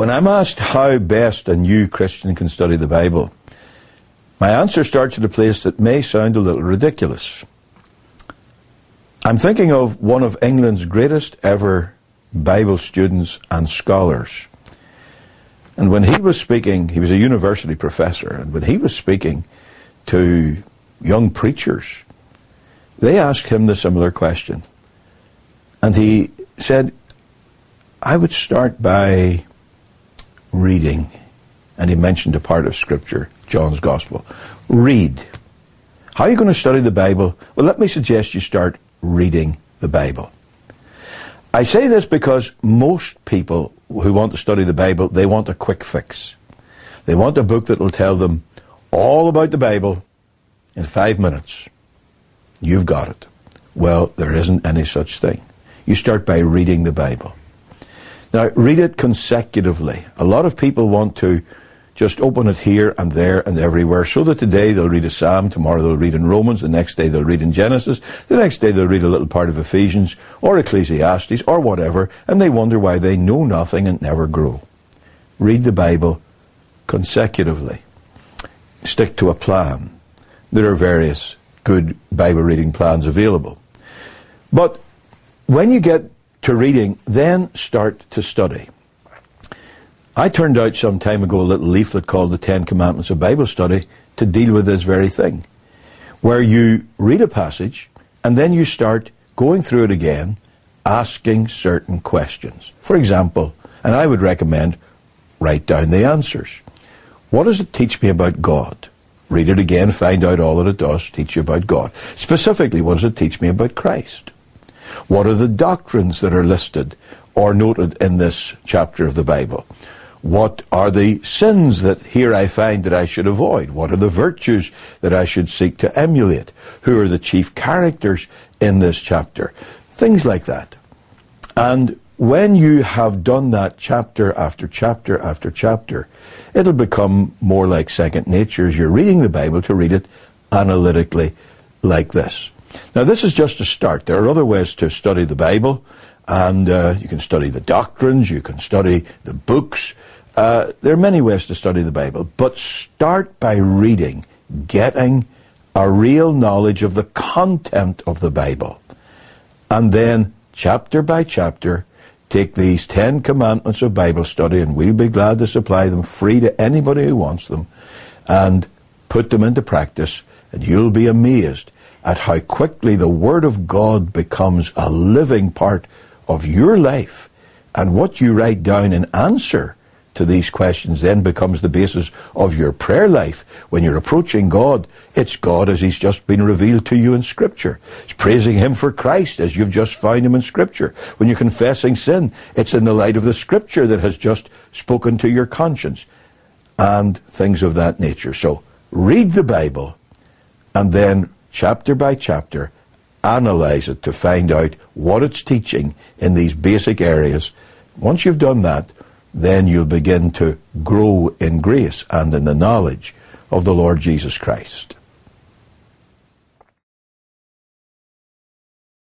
When I'm asked how best a new Christian can study the Bible, my answer starts at a place that may sound a little ridiculous. I'm thinking of one of England's greatest ever Bible students and scholars. And when he was speaking, he was a university professor, and when he was speaking to young preachers, they asked him the similar question. And he said, I would start by reading. And he mentioned a part of Scripture, John's Gospel. Read. How are you going to study the Bible? Well, let me suggest you start reading the Bible. I say this because most people who want to study the Bible, they want a quick fix. They want a book that will tell them all about the Bible in five minutes. You've got it. Well, there isn't any such thing. You start by reading the Bible. Now, read it consecutively. A lot of people want to just open it here and there and everywhere so that today they'll read a Psalm, tomorrow they'll read in Romans, the next day they'll read in Genesis, the next day they'll read a little part of Ephesians or Ecclesiastes or whatever, and they wonder why they know nothing and never grow. Read the Bible consecutively. Stick to a plan. There are various good Bible reading plans available. But when you get to reading, then start to study. I turned out some time ago a little leaflet called The Ten Commandments of Bible Study to deal with this very thing, where you read a passage and then you start going through it again, asking certain questions. For example, and I would recommend write down the answers. What does it teach me about God? Read it again, find out all that it does teach you about God. Specifically, what does it teach me about Christ? What are the doctrines that are listed or noted in this chapter of the Bible? What are the sins that here I find that I should avoid? What are the virtues that I should seek to emulate? Who are the chief characters in this chapter? Things like that. And when you have done that chapter after chapter after chapter, it'll become more like second nature as you're reading the Bible to read it analytically like this. Now, this is just a start. There are other ways to study the Bible, and uh, you can study the doctrines, you can study the books. Uh, there are many ways to study the Bible, but start by reading, getting a real knowledge of the content of the Bible. And then, chapter by chapter, take these Ten Commandments of Bible study, and we'll be glad to supply them free to anybody who wants them, and put them into practice, and you'll be amazed at how quickly the Word of God becomes a living part of your life. And what you write down in answer to these questions then becomes the basis of your prayer life. When you're approaching God, it's God as He's just been revealed to you in Scripture. It's praising Him for Christ as you've just found Him in Scripture. When you're confessing sin, it's in the light of the Scripture that has just spoken to your conscience and things of that nature. So read the Bible and then chapter by chapter, analyze it to find out what it's teaching in these basic areas. Once you've done that, then you'll begin to grow in grace and in the knowledge of the Lord Jesus Christ.